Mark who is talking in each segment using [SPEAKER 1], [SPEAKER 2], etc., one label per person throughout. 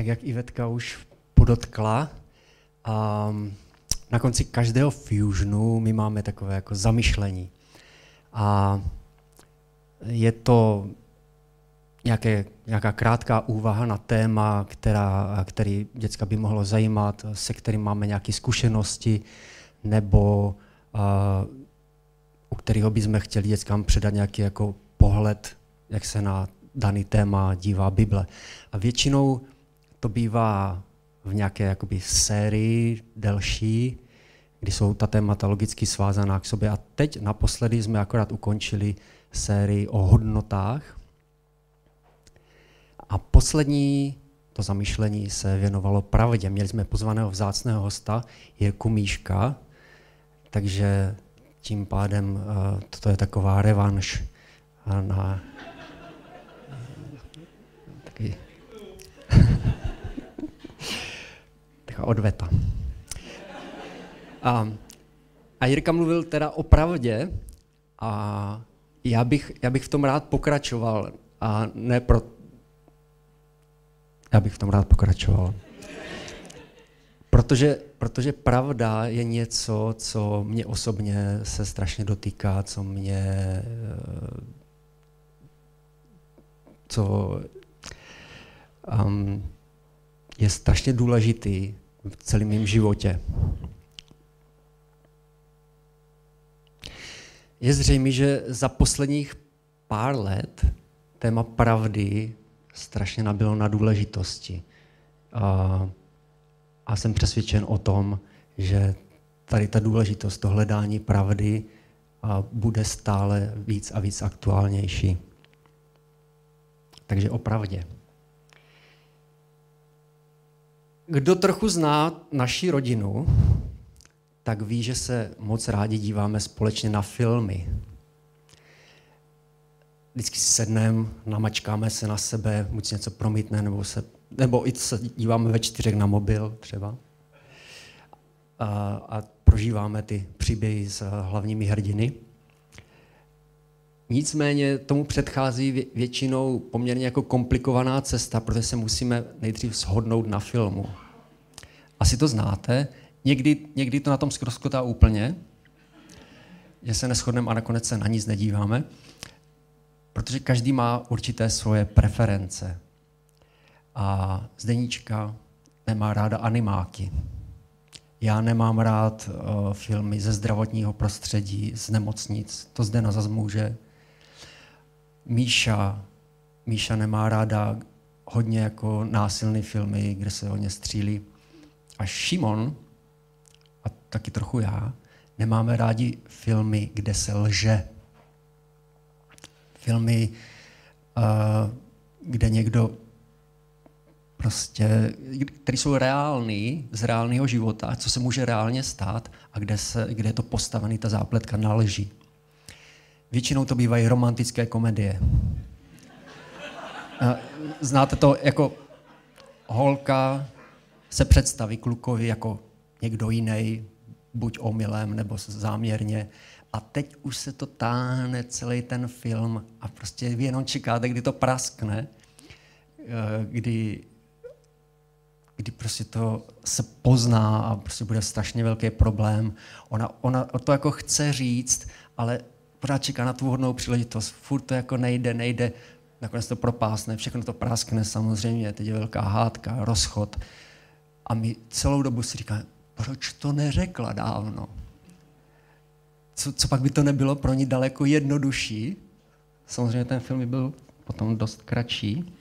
[SPEAKER 1] tak jak Ivetka už podotkla, um, na konci každého fusionu my máme takové jako zamyšlení. A je to nějaké, nějaká krátká úvaha na téma, která, který děcka by mohlo zajímat, se kterým máme nějaké zkušenosti, nebo uh, u kterého bychom chtěli dětskám předat nějaký jako pohled, jak se na daný téma dívá Bible. A většinou to bývá v nějaké jakoby sérii delší, kdy jsou ta témata logicky svázaná k sobě. A teď naposledy jsme akorát ukončili sérii o hodnotách. A poslední to zamýšlení se věnovalo pravdě. Měli jsme pozvaného vzácného hosta Jirku Míška, takže tím pádem uh, toto je taková revanš na odveta. A, a Jirka mluvil teda o pravdě a já bych, já bych v tom rád pokračoval a ne pro... Já bych v tom rád pokračoval. Protože, protože pravda je něco, co mě osobně se strašně dotýká, co mě co um, je strašně důležitý v celém mém životě. Je zřejmé, že za posledních pár let téma pravdy strašně nabilo na důležitosti. A, a jsem přesvědčen o tom, že tady ta důležitost, to hledání pravdy a bude stále víc a víc aktuálnější. Takže o pravdě. Kdo trochu zná naši rodinu, tak ví, že se moc rádi díváme společně na filmy. Vždycky si sedneme, namačkáme se na sebe, buď si něco promítne, nebo, se, nebo i se díváme ve čtyřech na mobil třeba. A, a prožíváme ty příběhy s hlavními hrdiny. Nicméně tomu předchází většinou poměrně jako komplikovaná cesta, protože se musíme nejdřív shodnout na filmu. Asi to znáte, někdy, někdy to na tom zkroskotá úplně, že se neschodneme a nakonec se na nic nedíváme, protože každý má určité svoje preference. A Zdeníčka nemá ráda animáky. Já nemám rád uh, filmy ze zdravotního prostředí, z nemocnic. To zde na může. Míša, Míša nemá ráda hodně jako násilné filmy, kde se hodně střílí. A Šimon, a taky trochu já, nemáme rádi filmy, kde se lže. Filmy, uh, kde někdo prostě, které jsou reální, z reálného života, co se může reálně stát a kde, se, kde je to postavený, ta zápletka na lži. Většinou to bývají romantické komedie. Znáte to jako holka se představí klukovi jako někdo jiný, buď omylem nebo záměrně. A teď už se to táhne celý ten film a prostě vy jenom čekáte, kdy to praskne, eh, kdy, kdy prostě to se pozná a prostě bude strašně velký problém. Ona, ona to jako chce říct, ale pořád čeká na tu vhodnou příležitost. Furt to jako nejde, nejde, nakonec to propásne, všechno to praskne samozřejmě, teď je velká hádka, rozchod. A my celou dobu si říkáme, proč to neřekla dávno? Co, co pak by to nebylo pro ní daleko jednodušší? Samozřejmě ten film by byl potom dost kratší.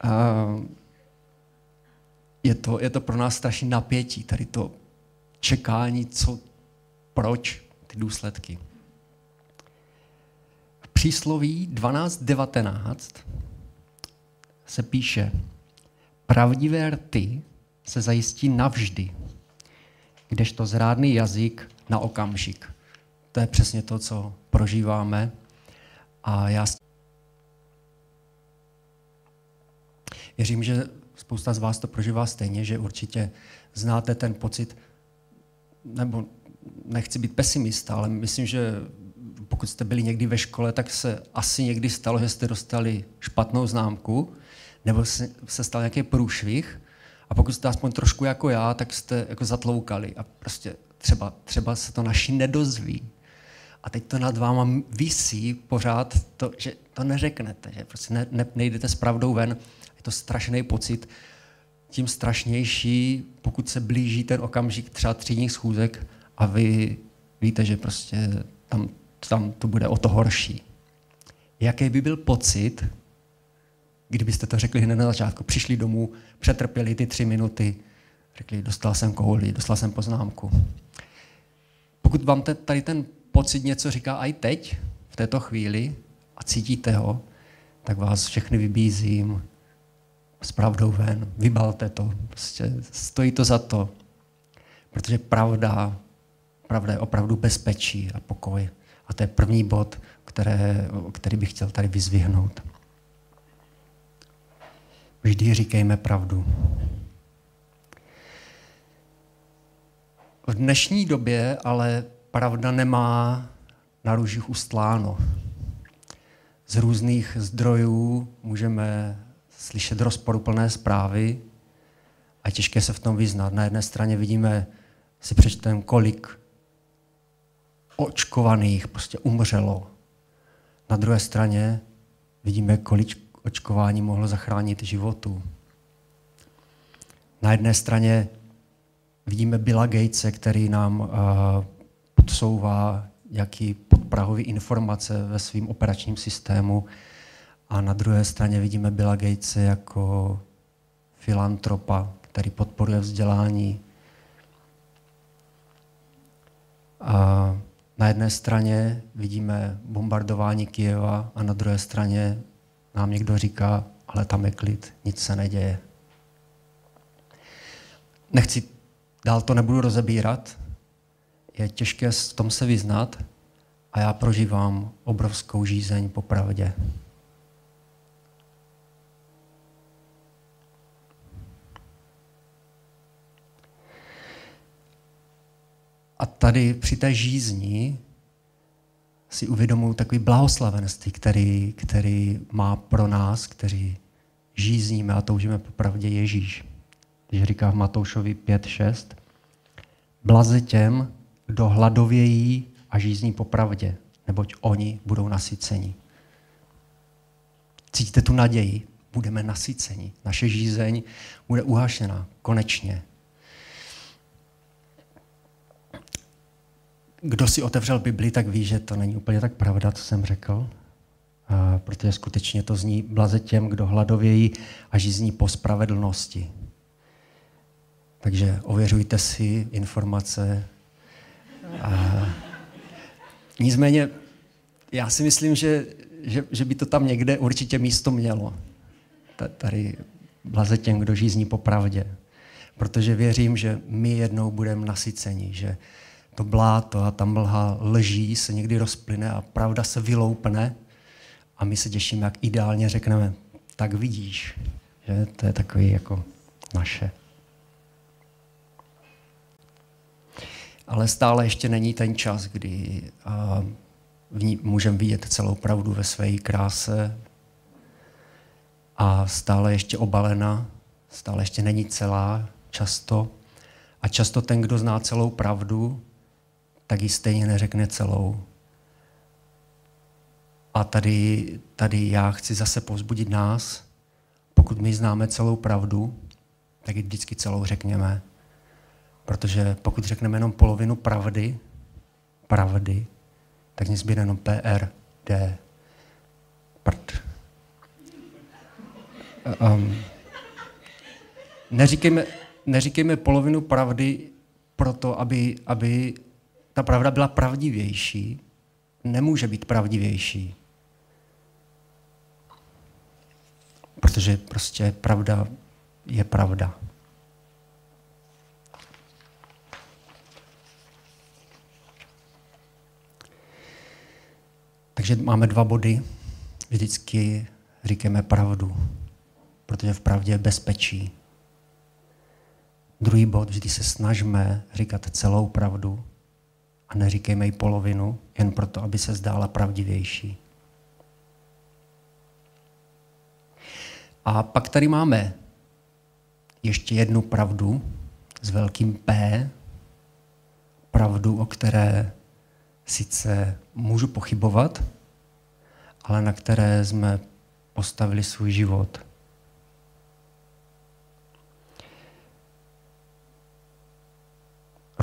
[SPEAKER 1] A je to, je to pro nás strašný napětí, tady to čekání, co, proč ty důsledky. V přísloví 12.19 se píše, pravdivé rty se zajistí navždy, kdežto zrádný jazyk na okamžik. To je přesně to, co prožíváme. A já věřím, že spousta z vás to prožívá stejně, že určitě znáte ten pocit, nebo nechci být pesimista, ale myslím, že pokud jste byli někdy ve škole, tak se asi někdy stalo, že jste dostali špatnou známku, nebo se, stal nějaký průšvih, a pokud jste aspoň trošku jako já, tak jste jako zatloukali a prostě třeba, třeba se to naši nedozví. A teď to nad váma visí pořád, to, že to neřeknete, že prostě ne, ne, nejdete s pravdou ven. Je to strašný pocit, tím strašnější, pokud se blíží ten okamžik třeba třídních schůzek a vy víte, že prostě tam, tam to bude o to horší. Jaký by byl pocit, kdybyste to řekli hned na začátku, přišli domů, přetrpěli ty tři minuty, řekli, dostal jsem kouli, dostal jsem poznámku. Pokud vám te, tady ten pocit něco říká i teď, v této chvíli, a cítíte ho, tak vás všechny vybízím s pravdou ven, vybalte to, prostě stojí to za to, protože pravda, pravda je opravdu bezpečí a pokoj. A to je první bod, které, který bych chtěl tady vyzvihnout. Vždy říkejme pravdu. V dnešní době ale pravda nemá na růžích ustláno. Z různých zdrojů můžeme slyšet rozporuplné zprávy a těžké se v tom vyznat. Na jedné straně vidíme, si přečteme, kolik očkovaných prostě umřelo. Na druhé straně vidíme, kolik očkování mohlo zachránit životu. Na jedné straně vidíme Billa Gatese, který nám uh, podsouvá jaký podprahový informace ve svém operačním systému. A na druhé straně vidíme Billa Gatese jako filantropa, který podporuje vzdělání. A na jedné straně vidíme bombardování Kijeva a na druhé straně nám někdo říká, ale tam je klid, nic se neděje. Nechci, dál to nebudu rozebírat, je těžké v tom se vyznat a já prožívám obrovskou žízeň po pravdě. A tady při té žízni si uvědomují takový blahoslavenství, který, který má pro nás, kteří žízníme a toužíme po pravdě Ježíš. Když říká v Matoušovi 5.6, blaze těm, kdo hladovějí a žízní po pravdě, neboť oni budou nasyceni. Cítíte tu naději? Budeme nasyceni. Naše žízeň bude uhašena konečně. Kdo si otevřel Bibli, tak ví, že to není úplně tak pravda, co jsem řekl. A protože skutečně to zní blaze těm, kdo hladovějí a žízní po spravedlnosti. Takže ověřujte si informace. A nicméně, já si myslím, že, že, že by to tam někde určitě místo mělo. Tady blaze těm, kdo žízní po pravdě. Protože věřím, že my jednou budeme nasyceni, že to bláto a ta mlha lží se někdy rozplyne a pravda se vyloupne a my se těšíme, jak ideálně řekneme, tak vidíš, že to je takový jako naše. Ale stále ještě není ten čas, kdy můžeme vidět celou pravdu ve své kráse a stále ještě obalena, stále ještě není celá často. A často ten, kdo zná celou pravdu, tak ji stejně neřekne celou. A tady, tady já chci zase povzbudit nás, pokud my známe celou pravdu, tak ji vždycky celou řekněme. Protože pokud řekneme jenom polovinu pravdy, pravdy, tak mě zbyde jenom PR, D, prd. Um, neříkejme, neříkejme polovinu pravdy proto, aby, aby ta pravda byla pravdivější, nemůže být pravdivější. Protože prostě pravda je pravda. Takže máme dva body. Vždycky říkáme pravdu, protože v pravdě je bezpečí. Druhý bod, vždy se snažíme říkat celou pravdu, a neříkejme jí polovinu, jen proto, aby se zdála pravdivější. A pak tady máme ještě jednu pravdu s velkým P, pravdu, o které sice můžu pochybovat, ale na které jsme postavili svůj život.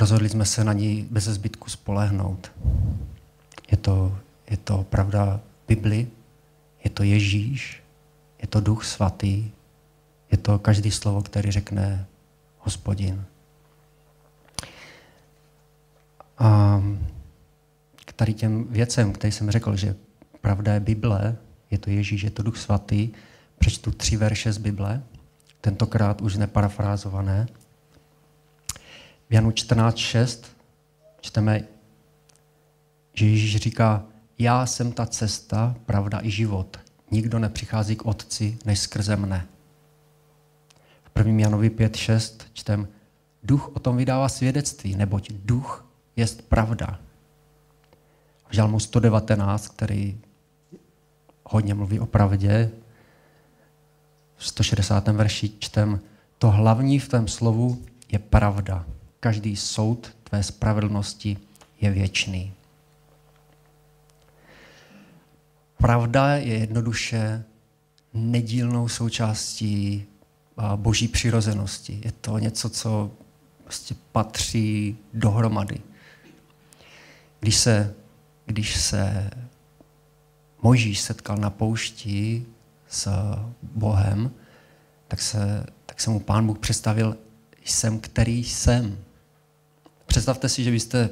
[SPEAKER 1] Rozhodli jsme se na ní bez zbytku spolehnout. Je to, je to pravda Bibli, je to Ježíš, je to Duch Svatý, je to každý slovo, který řekne hospodin. A k tady těm věcem, který jsem řekl, že pravda je Bible, je to Ježíš, je to Duch Svatý, přečtu tři verše z Bible, tentokrát už neparafrázované. V Janu 14.6 čteme, že Ježíš říká, já jsem ta cesta, pravda i život. Nikdo nepřichází k Otci, než skrze mne. V 1. Janovi 5.6 čtem, duch o tom vydává svědectví, neboť duch jest pravda. V Žalmu 119, který hodně mluví o pravdě, v 160. verši čtem, to hlavní v tom slovu je pravda. Každý soud tvé spravedlnosti je věčný. Pravda je jednoduše nedílnou součástí boží přirozenosti. Je to něco, co prostě patří dohromady. Když se, když se Mojžíš setkal na poušti s Bohem, tak se, tak se mu pán Bůh představil, jsem, který jsem. Představte si, že byste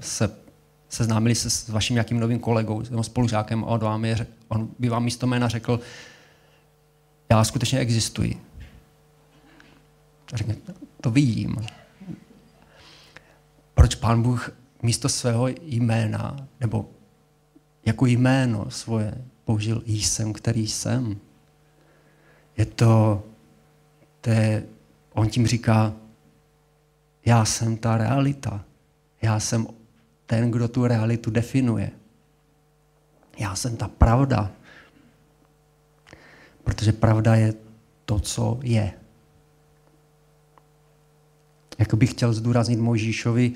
[SPEAKER 1] se seznámili se s vaším nějakým novým kolegou, nebo spolužákem a on, vám je, on by vám místo jména řekl, já skutečně existuji. Řekne, to vidím. Proč pán Bůh místo svého jména, nebo jako jméno svoje, použil jsem, který jsem? Je to, to je, on tím říká, já jsem ta realita. Já jsem ten, kdo tu realitu definuje. Já jsem ta pravda. Protože pravda je to, co je. Jako bych chtěl zdůraznit Mojžíšovi,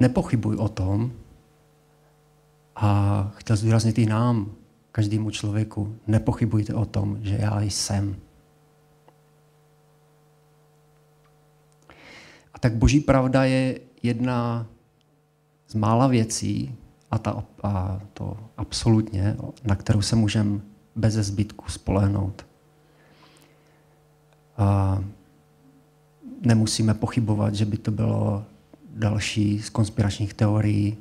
[SPEAKER 1] nepochybuj o tom, a chtěl zdůraznit i nám, každému člověku, nepochybujte o tom, že já jsem. A tak boží pravda je jedna z mála věcí, a, ta, a to absolutně, na kterou se můžeme bez zbytku spolehnout. A nemusíme pochybovat, že by to bylo další z konspiračních teorií,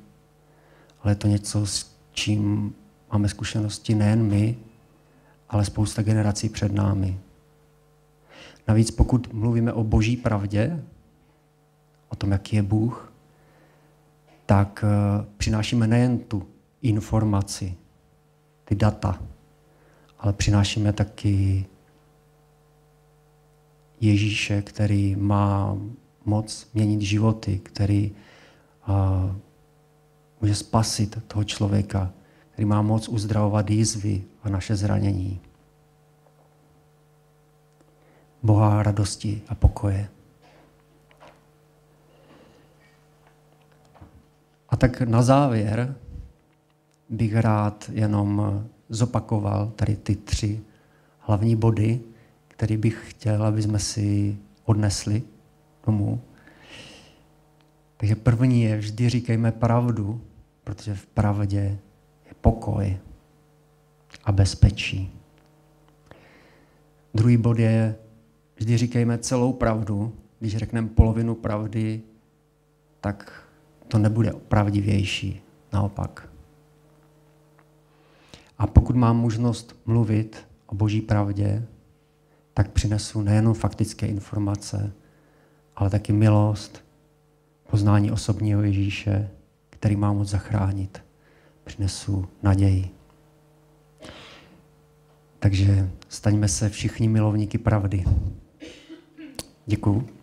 [SPEAKER 1] ale je to něco, s čím máme zkušenosti nejen my, ale spousta generací před námi. Navíc pokud mluvíme o boží pravdě, o tom, jaký je Bůh, tak eh, přinášíme nejen tu informaci, ty data, ale přinášíme taky Ježíše, který má moc měnit životy, který uh, může spasit toho člověka, který má moc uzdravovat jízvy a naše zranění. Boha radosti a pokoje. A tak na závěr bych rád jenom zopakoval tady ty tři hlavní body, které bych chtěl, aby jsme si odnesli domů. Takže první je, vždy říkejme pravdu, protože v pravdě je pokoj a bezpečí. Druhý bod je, vždy říkejme celou pravdu. Když řekneme polovinu pravdy, tak to nebude pravdivější. Naopak. A pokud mám možnost mluvit o boží pravdě, tak přinesu nejenom faktické informace, ale taky milost, poznání osobního Ježíše, který má moc zachránit. Přinesu naději. Takže staňme se všichni milovníky pravdy. Děkuju.